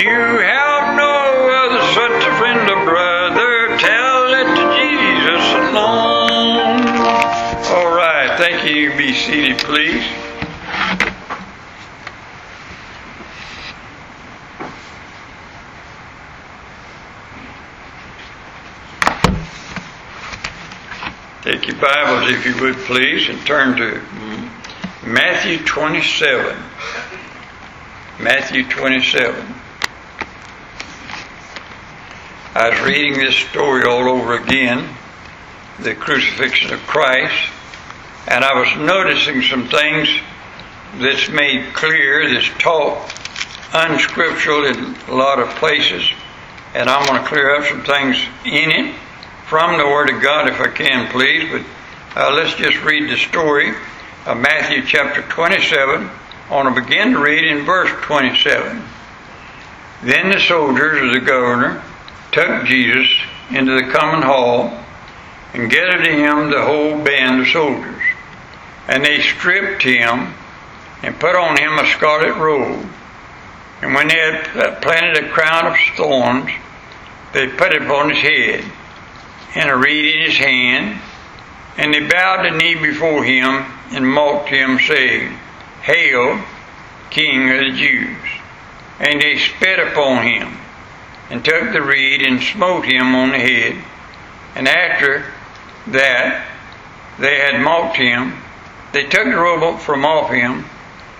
you have no other such a friend or brother, tell it to Jesus alone. All right, thank you. Be seated, please. Take your Bibles, if you would, please, and turn to Matthew 27. Matthew 27. I was reading this story all over again, the crucifixion of Christ, and I was noticing some things that's made clear, that's taught unscriptural in a lot of places, and I'm going to clear up some things in it from the Word of God if I can, please. But uh, let's just read the story of Matthew chapter 27. I want to begin to read in verse 27. Then the soldiers of the governor took Jesus into the common hall and gathered to him the whole band of soldiers. And they stripped him and put on him a scarlet robe. And when they had planted a crown of thorns, they put it upon his head and a reed in his hand. And they bowed the knee before him and mocked him, saying, Hail, King of the Jews. And they spit upon him, and took the reed and smote him on the head. And after that they had mocked him, they took the robe from off him,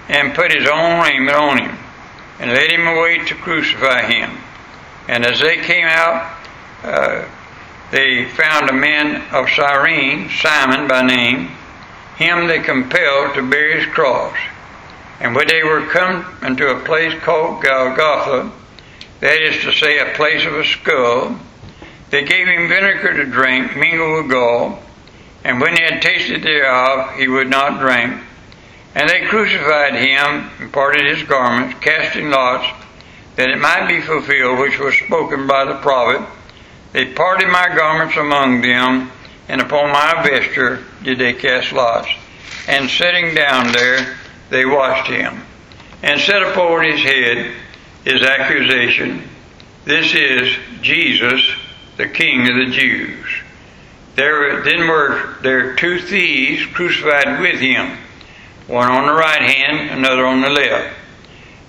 and put his own raiment on him, and led him away to crucify him. And as they came out, uh, they found a man of Cyrene, Simon by name. Him they compelled to bear his cross. And when they were come unto a place called Golgotha, that is to say, a place of a skull, they gave him vinegar to drink, mingled with gall. And when he had tasted thereof, he would not drink. And they crucified him and parted his garments, casting lots, that it might be fulfilled which was spoken by the prophet they parted my garments among them, and upon my vesture did they cast lots. And sitting down there, they washed him, and set upon his head his accusation This is Jesus, the King of the Jews. There then were there two thieves crucified with him, one on the right hand, another on the left.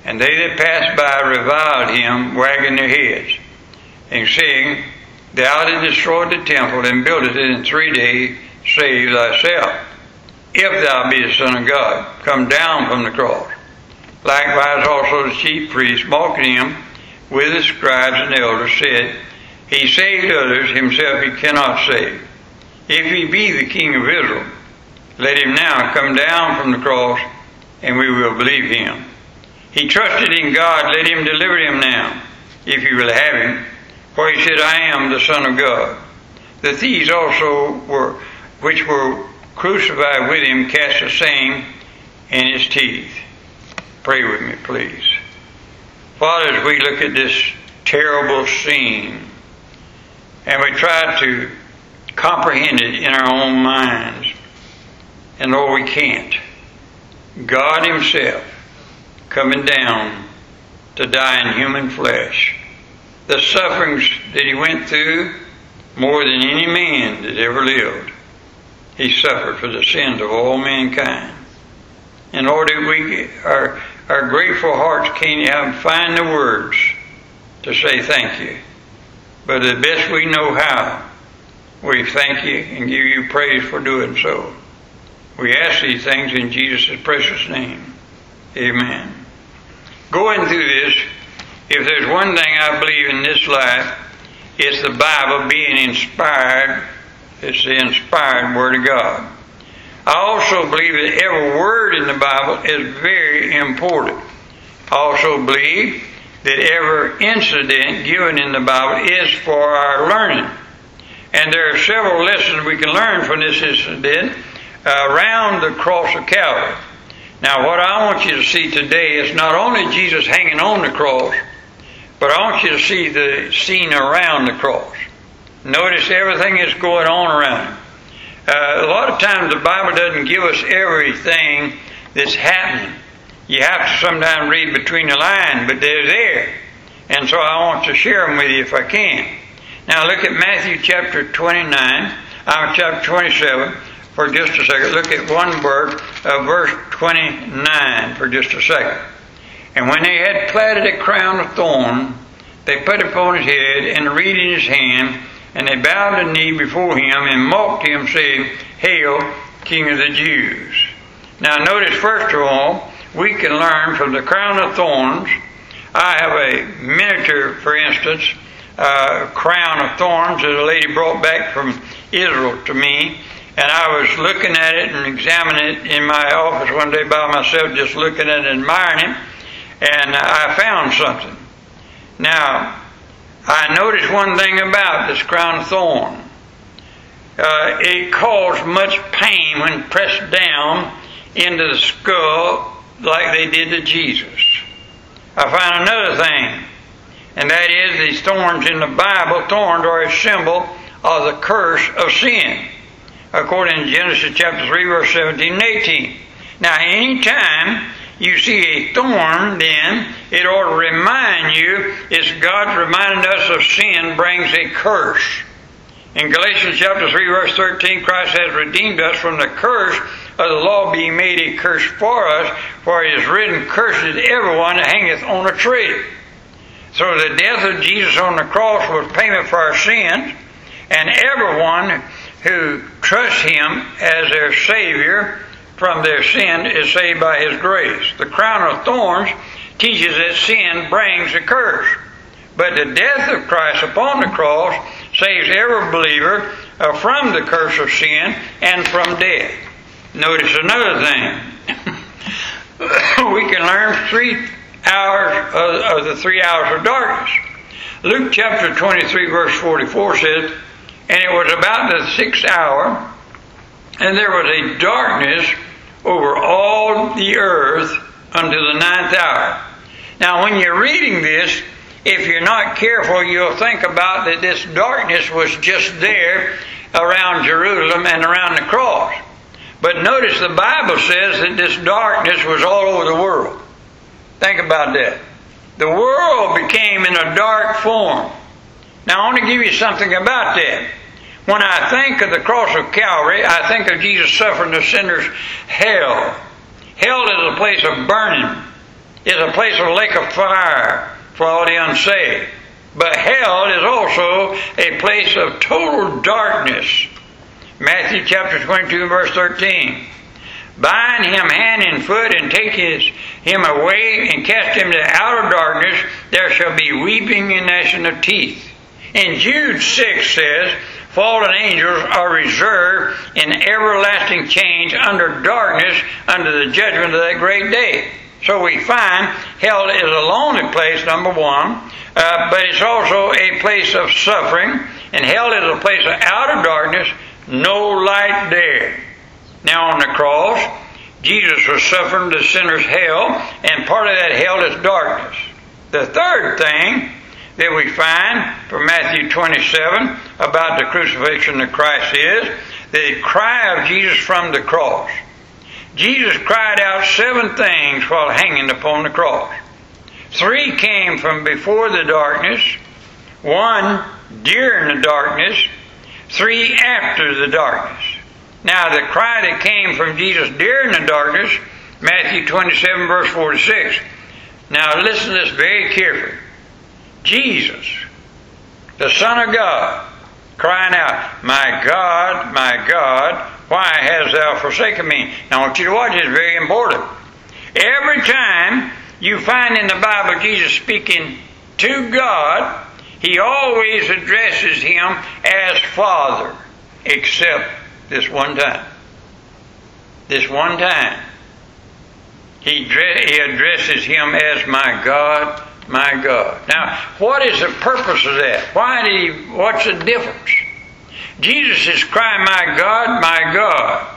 And they that passed by reviled him, wagging their heads, and saying, Thou didst destroy the temple and buildest it in three days, save thyself. If thou be the Son of God, come down from the cross. Likewise also the chief priests, mocking him with the scribes and elders, said, He saved others, himself he cannot save. If he be the King of Israel, let him now come down from the cross, and we will believe him. He trusted in God, let him deliver him now, if he will have him. For he said, I am the Son of God. The thieves also were, which were crucified with him, cast the same in his teeth. Pray with me, please. Father, as we look at this terrible scene and we try to comprehend it in our own minds, and Lord, we can't. God Himself coming down to die in human flesh the sufferings that he went through more than any man that ever lived. He suffered for the sins of all mankind. In order we our our grateful hearts can't even find the words to say thank you. But the best we know how, we thank you and give you praise for doing so. We ask these things in Jesus' precious name. Amen. Going through this, if there's one thing I believe in this life, it's the Bible being inspired. It's the inspired Word of God. I also believe that every word in the Bible is very important. I also believe that every incident given in the Bible is for our learning. And there are several lessons we can learn from this incident around the cross of Calvary. Now, what I want you to see today is not only Jesus hanging on the cross, but I want you to see the scene around the cross. Notice everything that's going on around. Uh, a lot of times the Bible doesn't give us everything that's happening. You have to sometimes read between the lines, but they're there. And so I want to share them with you if I can. Now look at Matthew chapter 29, uh, chapter 27 for just a second. Look at one word, uh, verse 29 for just a second. And when they had platted a crown of thorn, they put it upon his head and a reed in his hand, and they bowed the knee before him and mocked him, saying, Hail, King of the Jews. Now notice first of all, we can learn from the crown of thorns. I have a miniature, for instance, uh, crown of thorns that a lady brought back from Israel to me. And I was looking at it and examining it in my office one day by myself, just looking at it and admiring it. And I found something. Now, I noticed one thing about this crown of thorn. Uh, it caused much pain when pressed down into the skull like they did to Jesus. I find another thing, and that is these thorns in the Bible, thorns are a symbol of the curse of sin, according to Genesis chapter 3, verse 17 and 18. Now, anytime you see a thorn, then it ought to remind you it's God reminding us of sin brings a curse. In Galatians chapter 3 verse 13, Christ has redeemed us from the curse of the law being made a curse for us, for it is written, Cursed everyone that hangeth on a tree. So the death of Jesus on the cross was payment for our sins, and everyone who trusts Him as their Savior from their sin is saved by His grace. The crown of thorns teaches that sin brings a curse. But the death of Christ upon the cross saves every believer uh, from the curse of sin and from death. Notice another thing. we can learn three hours of, of the three hours of darkness. Luke chapter 23 verse 44 says, And it was about the sixth hour, and there was a darkness over all the earth unto the ninth hour. Now, when you're reading this, if you're not careful, you'll think about that this darkness was just there around Jerusalem and around the cross. But notice the Bible says that this darkness was all over the world. Think about that. The world became in a dark form. Now, I want to give you something about that. When I think of the cross of Calvary, I think of Jesus suffering the sinner's hell. Hell is a place of burning. It's a place of lake of fire for all the unsaved. But hell is also a place of total darkness. Matthew chapter 22 verse 13. Bind him hand and foot and take his, him away and cast him to outer darkness. There shall be weeping and gnashing of teeth. And Jude 6 says, fallen angels are reserved in everlasting chains under darkness under the judgment of that great day. So we find hell is a lonely place, number one, uh, but it's also a place of suffering, and hell is a place of outer darkness, no light there. Now on the cross, Jesus was suffering the sinner's hell, and part of that hell is darkness. The third thing that we find from Matthew 27 about the crucifixion of Christ is the cry of Jesus from the cross. Jesus cried out seven things while hanging upon the cross. Three came from before the darkness, one during the darkness, three after the darkness. Now, the cry that came from Jesus during the darkness, Matthew 27, verse 46. Now, listen to this very carefully. Jesus, the Son of God, crying out, My God, my God, why hast thou forsaken me? Now I want you to watch this, very important. Every time you find in the Bible Jesus speaking to God, he always addresses him as Father, except this one time. This one time. He, he addresses him as my God, my God. Now, what is the purpose of that? Why did he, what's the difference? Jesus is crying, My God, my God.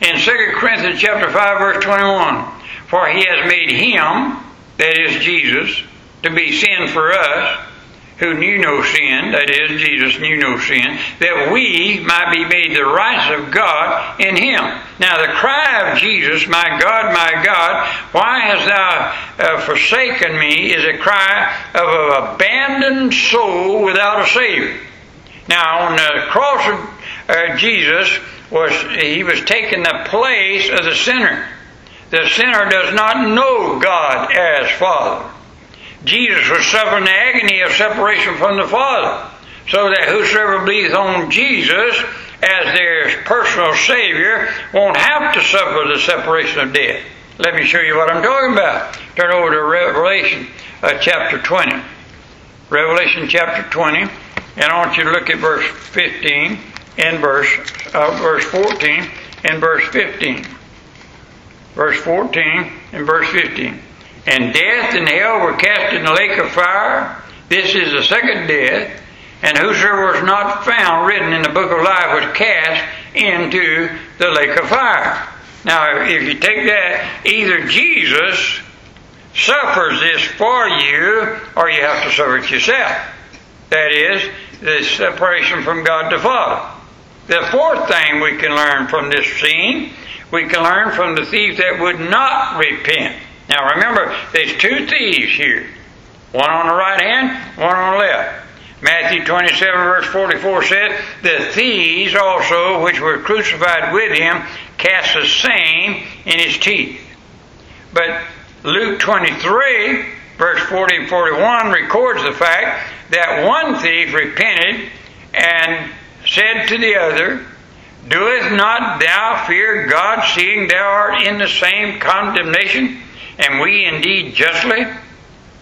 In 2 Corinthians chapter 5, verse 21, for he has made him, that is Jesus, to be sin for us, who knew no sin, that is, Jesus knew no sin, that we might be made the righteous of God in him. Now, the cry of Jesus, My God, my God, why hast thou uh, forsaken me, is a cry of an abandoned soul without a Savior. Now, on the cross of uh, Jesus, was he was taking the place of the sinner. The sinner does not know God as Father. Jesus was suffering the agony of separation from the Father, so that whosoever believes on Jesus as their personal Savior won't have to suffer the separation of death. Let me show you what I'm talking about. Turn over to Revelation uh, chapter 20. Revelation chapter 20, and I want you to look at verse 15 and verse uh, verse 14 and verse 15. Verse 14 and verse 15. And death and hell were cast in the lake of fire. This is the second death. And whosoever was not found written in the book of life was cast into the lake of fire. Now, if you take that, either Jesus suffers this for you, or you have to suffer it yourself. That is, the separation from God the Father. The fourth thing we can learn from this scene, we can learn from the thief that would not repent. Now remember, there's two thieves here. One on the right hand, one on the left. Matthew 27 verse 44 said, The thieves also which were crucified with him cast the same in his teeth. But Luke 23 verse 40 and 41 records the fact that one thief repented and said to the other, Doeth not thou fear God, seeing thou art in the same condemnation, and we indeed justly?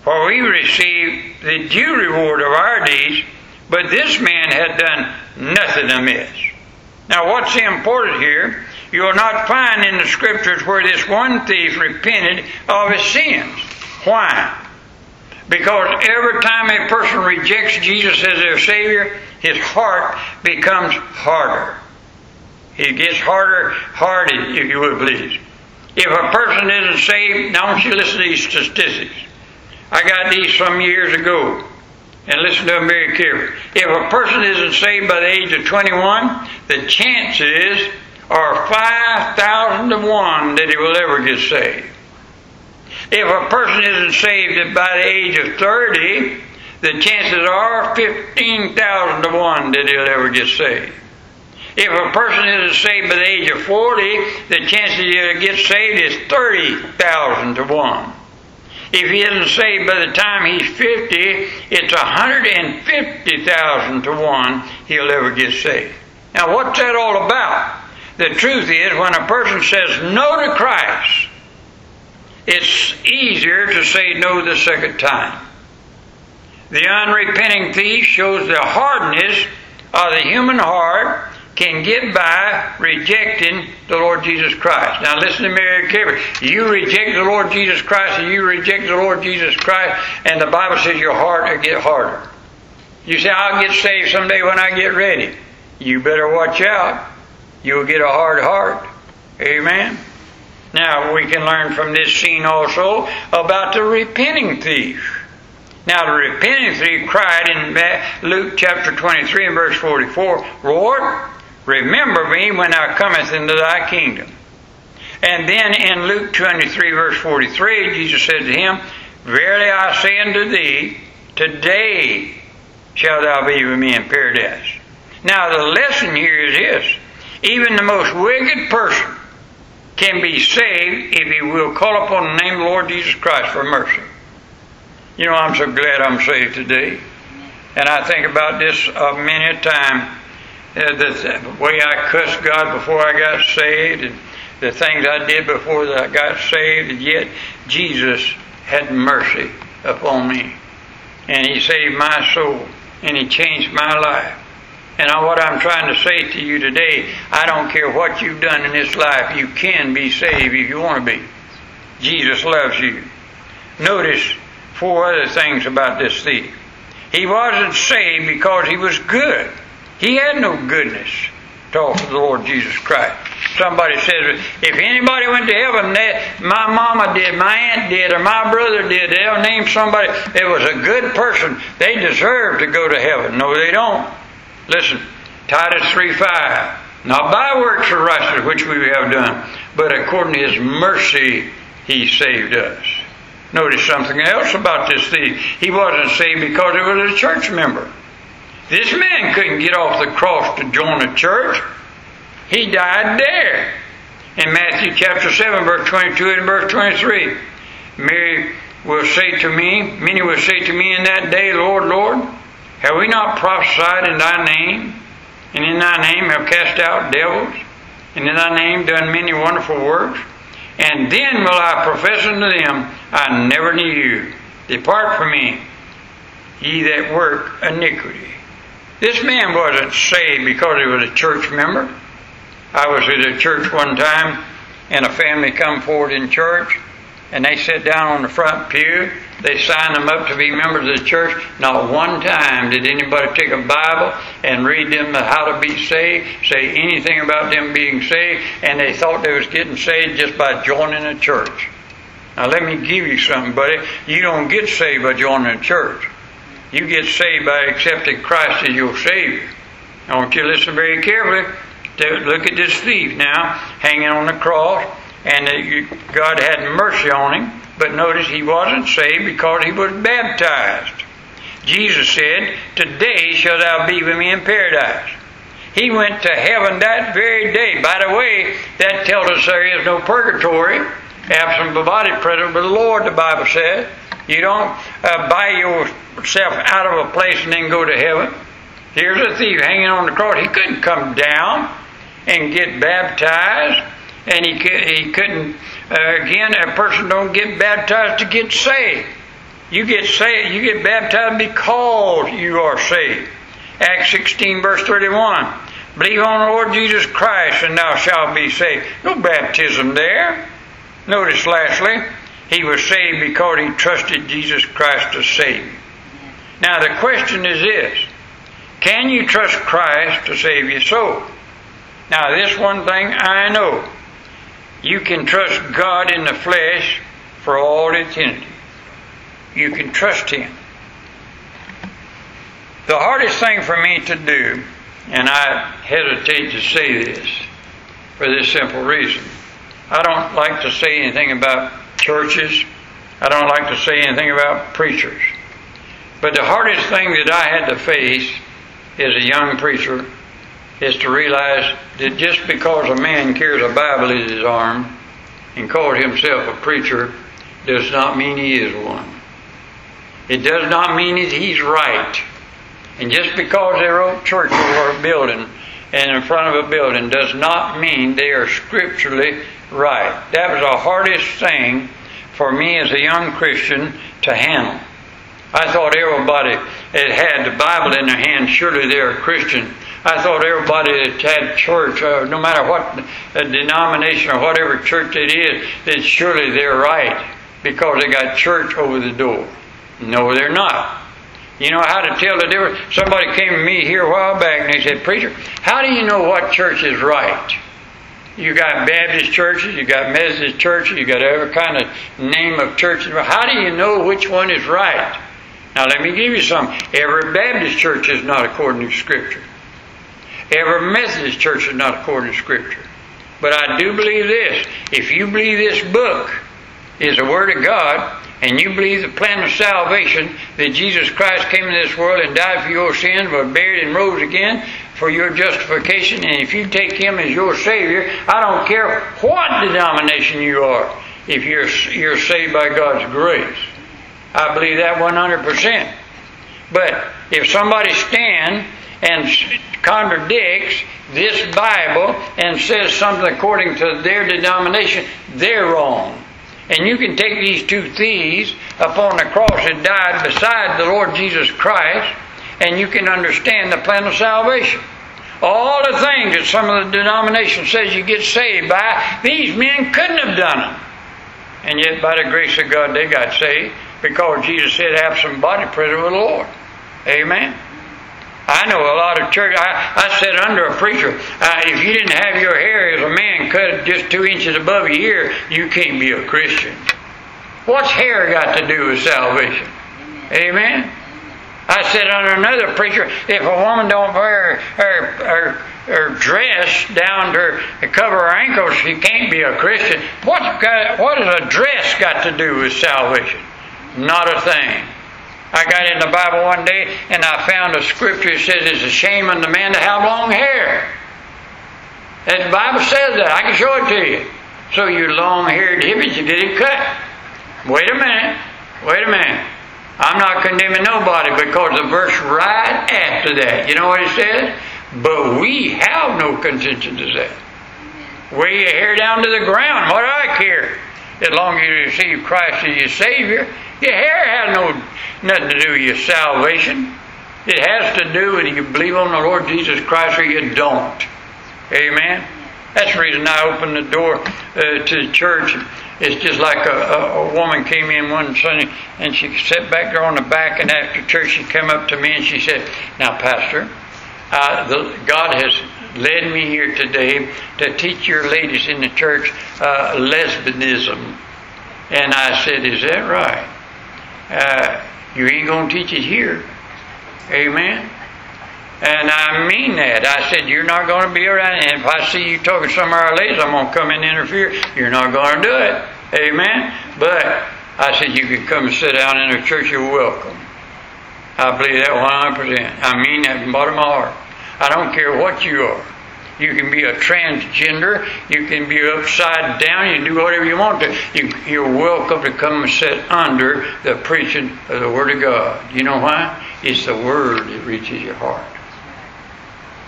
For we receive the due reward of our deeds, but this man had done nothing amiss. Now, what's important here? You will not find in the scriptures where this one thief repented of his sins. Why? Because every time a person rejects Jesus as their Savior, his heart becomes harder. It gets harder, hardy, if you would please. If a person isn't saved, now I want you listen to these statistics. I got these some years ago, and listen to them very carefully. If a person isn't saved by the age of 21, the chances are 5,000 to 1 that he will ever get saved. If a person isn't saved by the age of 30, the chances are 15,000 to 1 that he'll ever get saved. If a person isn't saved by the age of 40, the chances he'll get saved is 30,000 to 1. If he isn't saved by the time he's 50, it's 150,000 to 1 he'll ever get saved. Now, what's that all about? The truth is, when a person says no to Christ, it's easier to say no the second time. The unrepenting thief shows the hardness of the human heart can get by rejecting the Lord Jesus Christ. Now listen to me carefully. You reject the Lord Jesus Christ and you reject the Lord Jesus Christ and the Bible says your heart will get harder. You say, I'll get saved someday when I get ready. You better watch out. You'll get a hard heart. Amen. Now we can learn from this scene also about the repenting thief. Now the repenting thief cried in Luke chapter 23 and verse 44, Lord, remember me when thou comest into thy kingdom. And then in Luke 23 verse 43, Jesus said to him, Verily I say unto thee, today shalt thou be with me in paradise. Now the lesson here is this. Even the most wicked person can be saved if he will call upon the name of the Lord Jesus Christ for mercy. You know, I'm so glad I'm saved today. And I think about this uh, many a time. Uh, the way I cussed God before I got saved, and the things I did before I got saved, and yet Jesus had mercy upon me. And He saved my soul, and He changed my life. And what I'm trying to say to you today, I don't care what you've done in this life, you can be saved if you want to be. Jesus loves you. Notice four other things about this thief. He wasn't saved because he was good. He had no goodness to offer the Lord Jesus Christ. somebody says, if anybody went to heaven, that my mama did, my aunt did, or my brother did, they'll name somebody that was a good person. They deserve to go to heaven. No, they don't. Listen, Titus 3 5. Not by works of righteousness which we have done, but according to his mercy he saved us. Notice something else about this thief. He wasn't saved because he was a church member. This man couldn't get off the cross to join a church. He died there. In Matthew chapter 7, verse 22 and verse 23, Mary will say to me, many will say to me in that day, Lord, Lord, have we not prophesied in thy name? And in thy name have cast out devils? And in thy name done many wonderful works? And then will I profess unto them, I never knew you. Depart from me, ye that work iniquity. This man wasn't saved because he was a church member. I was at a church one time, and a family come forward in church, and they sat down on the front pew. They signed them up to be members of the church. Not one time did anybody take a Bible and read them how to be saved, say anything about them being saved, and they thought they was getting saved just by joining a church. Now let me give you something, buddy. You don't get saved by joining a church. You get saved by accepting Christ as your Savior. I want you to listen very carefully. Look at this thief now, hanging on the cross and God had mercy on him. But notice he wasn't saved because he was baptized. Jesus said, Today shalt thou be with me in paradise. He went to heaven that very day. By the way, that tells us there is no purgatory, absent of body present with the Lord, the Bible says. You don't uh, buy yourself out of a place and then go to heaven. Here's a thief hanging on the cross. He couldn't come down and get baptized and he he couldn't. Uh, again, a person don't get baptized to get saved. You get saved. You get baptized because you are saved. Acts 16 verse 31. Believe on the Lord Jesus Christ and thou shalt be saved. No baptism there. Notice lastly, he was saved because he trusted Jesus Christ to save. Now the question is this. Can you trust Christ to save your soul? Now this one thing I know. You can trust God in the flesh for all eternity. You can trust Him. The hardest thing for me to do, and I hesitate to say this for this simple reason, I don't like to say anything about churches. I don't like to say anything about preachers. But the hardest thing that I had to face as a young preacher is to realize that just because a man carries a Bible in his arm and calls himself a preacher does not mean he is one. It does not mean that he's right. And just because they wrote church over a building and in front of a building does not mean they are scripturally right. That was the hardest thing for me as a young Christian to handle. I thought everybody that had the Bible in their hand, surely they're a Christian. I thought everybody that had church, uh, no matter what denomination or whatever church it is, that surely they're right because they got church over the door. No, they're not. You know how to tell the difference? Somebody came to me here a while back and they said, Preacher, how do you know what church is right? You got Baptist churches, you got Methodist churches, you got every kind of name of churches. How do you know which one is right? Now let me give you some. Every Baptist church is not according to Scripture. Every Methodist church is not according to Scripture. But I do believe this. If you believe this book is the Word of God, and you believe the plan of salvation that Jesus Christ came into this world and died for your sins, was buried and rose again for your justification, and if you take Him as your Savior, I don't care what denomination you are, if you're, you're saved by God's grace. I believe that 100%. But if somebody stands and contradicts this Bible and says something according to their denomination, they're wrong. And you can take these two thieves upon the cross and died beside the Lord Jesus Christ, and you can understand the plan of salvation. All the things that some of the denomination says you get saved by, these men couldn't have done them. And yet, by the grace of God, they got saved because Jesus said, have some body present with the Lord. Amen. I know a lot of church. I, I sat under a preacher. Uh, if you didn't have your hair as a man cut just two inches above your ear, you can't be a Christian. What's hair got to do with salvation? Amen. I said under another preacher, if a woman don't wear her, her, her dress down to, to cover her ankles, she can't be a Christian. What got, what has a dress got to do with salvation? Not a thing. I got in the Bible one day and I found a scripture that says it's a shame on the man to have long hair. And the Bible says that. I can show it to you. So you long haired hippies, you get it cut. Wait a minute. Wait a minute. I'm not condemning nobody because the verse right after that, you know what it says? But we have no contention to that. Wear your hair down to the ground. What do I care? As long as you receive Christ as your Savior, your hair has no nothing to do with your salvation. It has to do with you believe on the Lord Jesus Christ or you don't. Amen. That's the reason I opened the door uh, to the church. It's just like a, a, a, woman came in one Sunday and she sat back there on the back, and after church she came up to me and she said, "Now, Pastor, the, God has led me here today to teach your ladies in the church uh, lesbianism." And I said, "Is that right? Uh, you ain't gonna teach it here, Amen." And I mean that. I said, You're not going to be around. And if I see you talking to some of our I'm going to come and interfere. You're not going to do it. Amen. But I said, You can come and sit down in a church. You're welcome. I believe that 100%. I mean that from the bottom of my heart. I don't care what you are. You can be a transgender. You can be upside down. You can do whatever you want to. You, you're welcome to come and sit under the preaching of the Word of God. You know why? It's the Word that reaches your heart.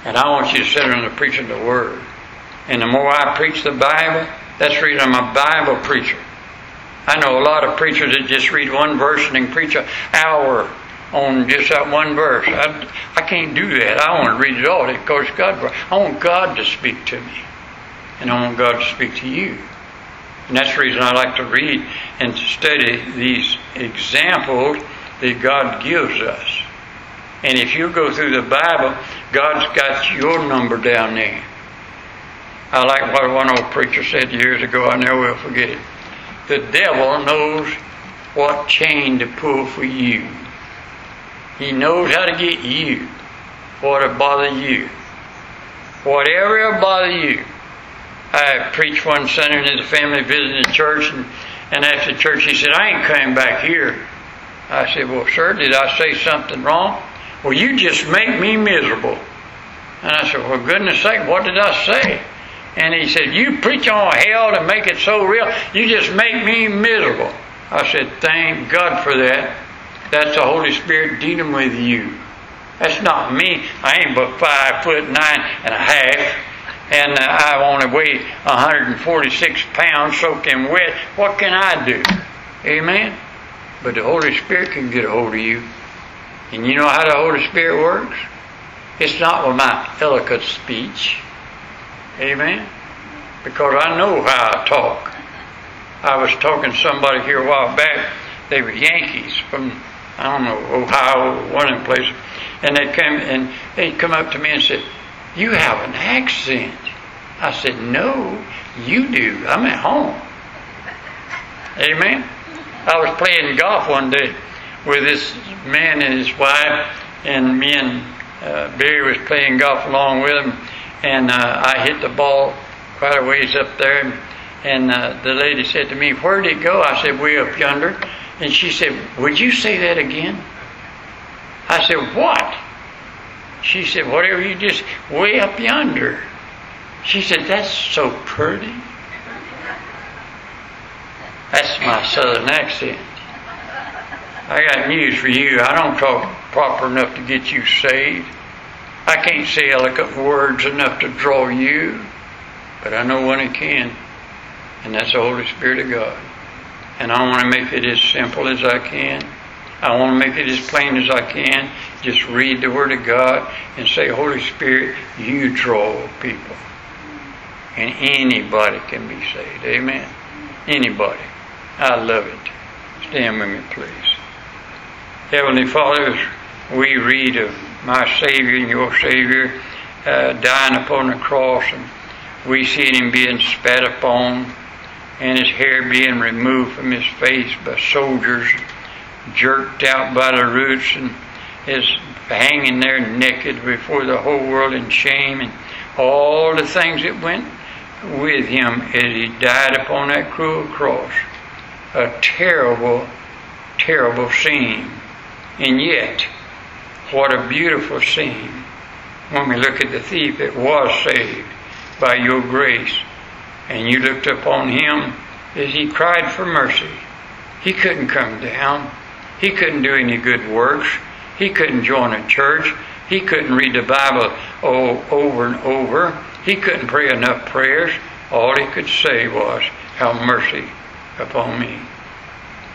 And I want you to sit under the preaching of the Word. And the more I preach the Bible, that's the reason I'm a Bible preacher. I know a lot of preachers that just read one verse and then preach an hour on just that one verse. I, I can't do that. I want to read it all because God. I want God to speak to me, and I want God to speak to you. And that's the reason I like to read and to study these examples that God gives us. And if you go through the Bible, God's got your number down there. I like what one old preacher said years ago, I never will forget it. The devil knows what chain to pull for you. He knows how to get you, what to bother you. Whatever will bother you. I preached one Sunday and his family visited the church, and, and after church he said, I ain't coming back here. I said, Well, sir, did I say something wrong? Well, you just make me miserable. And I said, Well, goodness sake, what did I say? And he said, You preach on hell to make it so real, you just make me miserable. I said, Thank God for that. That's the Holy Spirit dealing with you. That's not me. I ain't but five foot nine and a half, and uh, I only weigh 146 pounds soaking wet. What can I do? Amen? But the Holy Spirit can get a hold of you. And you know how the Holy Spirit works? It's not with my eloquent speech. Amen? Because I know how I talk. I was talking to somebody here a while back. They were Yankees from, I don't know, Ohio, one of them places. And they came and they come up to me and said, You have an accent. I said, No, you do. I'm at home. Amen? I was playing golf one day with this man and his wife, and me and uh, Barry was playing golf along with him, and uh, I hit the ball quite a ways up there, and, uh, the lady said to me, "Where did it go?" I said, "Way up yonder," and she said, "Would you say that again?" I said, "What?" She said, "Whatever you just way up yonder." She said, "That's so pretty." That's my southern accent. I got news for you. I don't talk proper enough to get you saved. I can't say eloquent words enough to draw you, but I know one who can, and that's the Holy Spirit of God. And I want to make it as simple as I can. I want to make it as plain as I can. Just read the Word of God and say, Holy Spirit, you draw people. And anybody can be saved. Amen. Anybody. I love it. Stand with me, please. Heavenly Father, we read of my Savior and your Savior, uh, dying upon the cross, and we see him being spat upon, and his hair being removed from his face by soldiers, jerked out by the roots, and is hanging there naked before the whole world in shame, and all the things that went with him as he died upon that cruel cross. A terrible, terrible scene. And yet, what a beautiful scene when we look at the thief that was saved by your grace. And you looked upon him as he cried for mercy. He couldn't come down. He couldn't do any good works. He couldn't join a church. He couldn't read the Bible oh, over and over. He couldn't pray enough prayers. All he could say was, Have mercy upon me.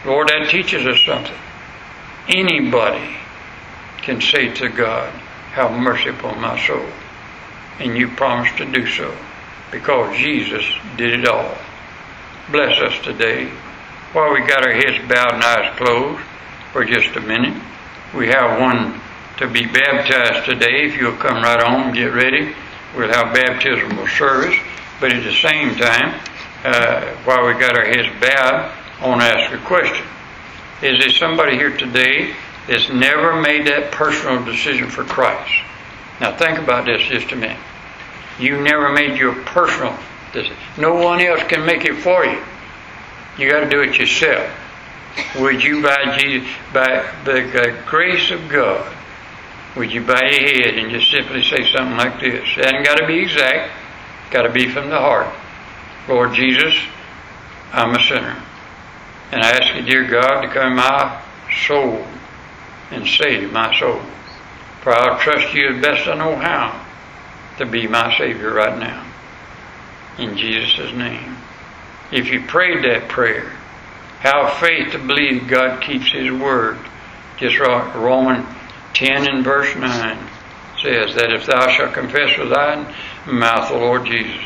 Lord, that teaches us something. Anybody can say to God, Have mercy upon my soul. And you promised to do so because Jesus did it all. Bless us today. While we got our heads bowed and eyes closed for just a minute, we have one to be baptized today. If you'll come right on, get ready. We'll have baptismal service. But at the same time, uh, while we got our heads bowed, I want to ask a question. Is there somebody here today that's never made that personal decision for Christ? Now think about this just a minute. You never made your personal decision. No one else can make it for you. You got to do it yourself. Would you, by Jesus, by the grace of God, would you bow your head and just simply say something like this? It hasn't got to be exact. Got to be from the heart. Lord Jesus, I'm a sinner. And I ask you, dear God, to come my soul and save my soul. For I'll trust you as best I know how to be my Savior right now. In Jesus' name. If you prayed that prayer, have faith to believe God keeps His word. Just Romans 10 and verse 9 says that if thou shalt confess with thy mouth the Lord Jesus,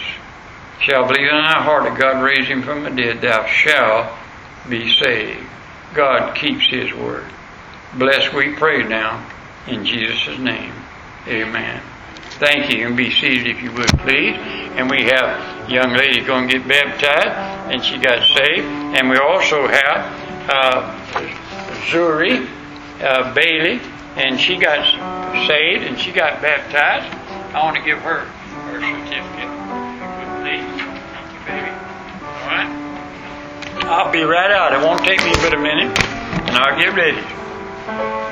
shall believe in thy heart that God raised him from the dead, thou shalt be saved. God keeps his word. Bless we pray now in Jesus' name. Amen. Thank you. And be seated if you would, please. And we have a young lady going to get baptized, and she got saved. And we also have uh, Zuri uh, Bailey, and she got saved and she got baptized. I want to give her her certificate. Please. Thank you, baby. All right? I'll be right out. It won't take me but a minute, and I'll get ready.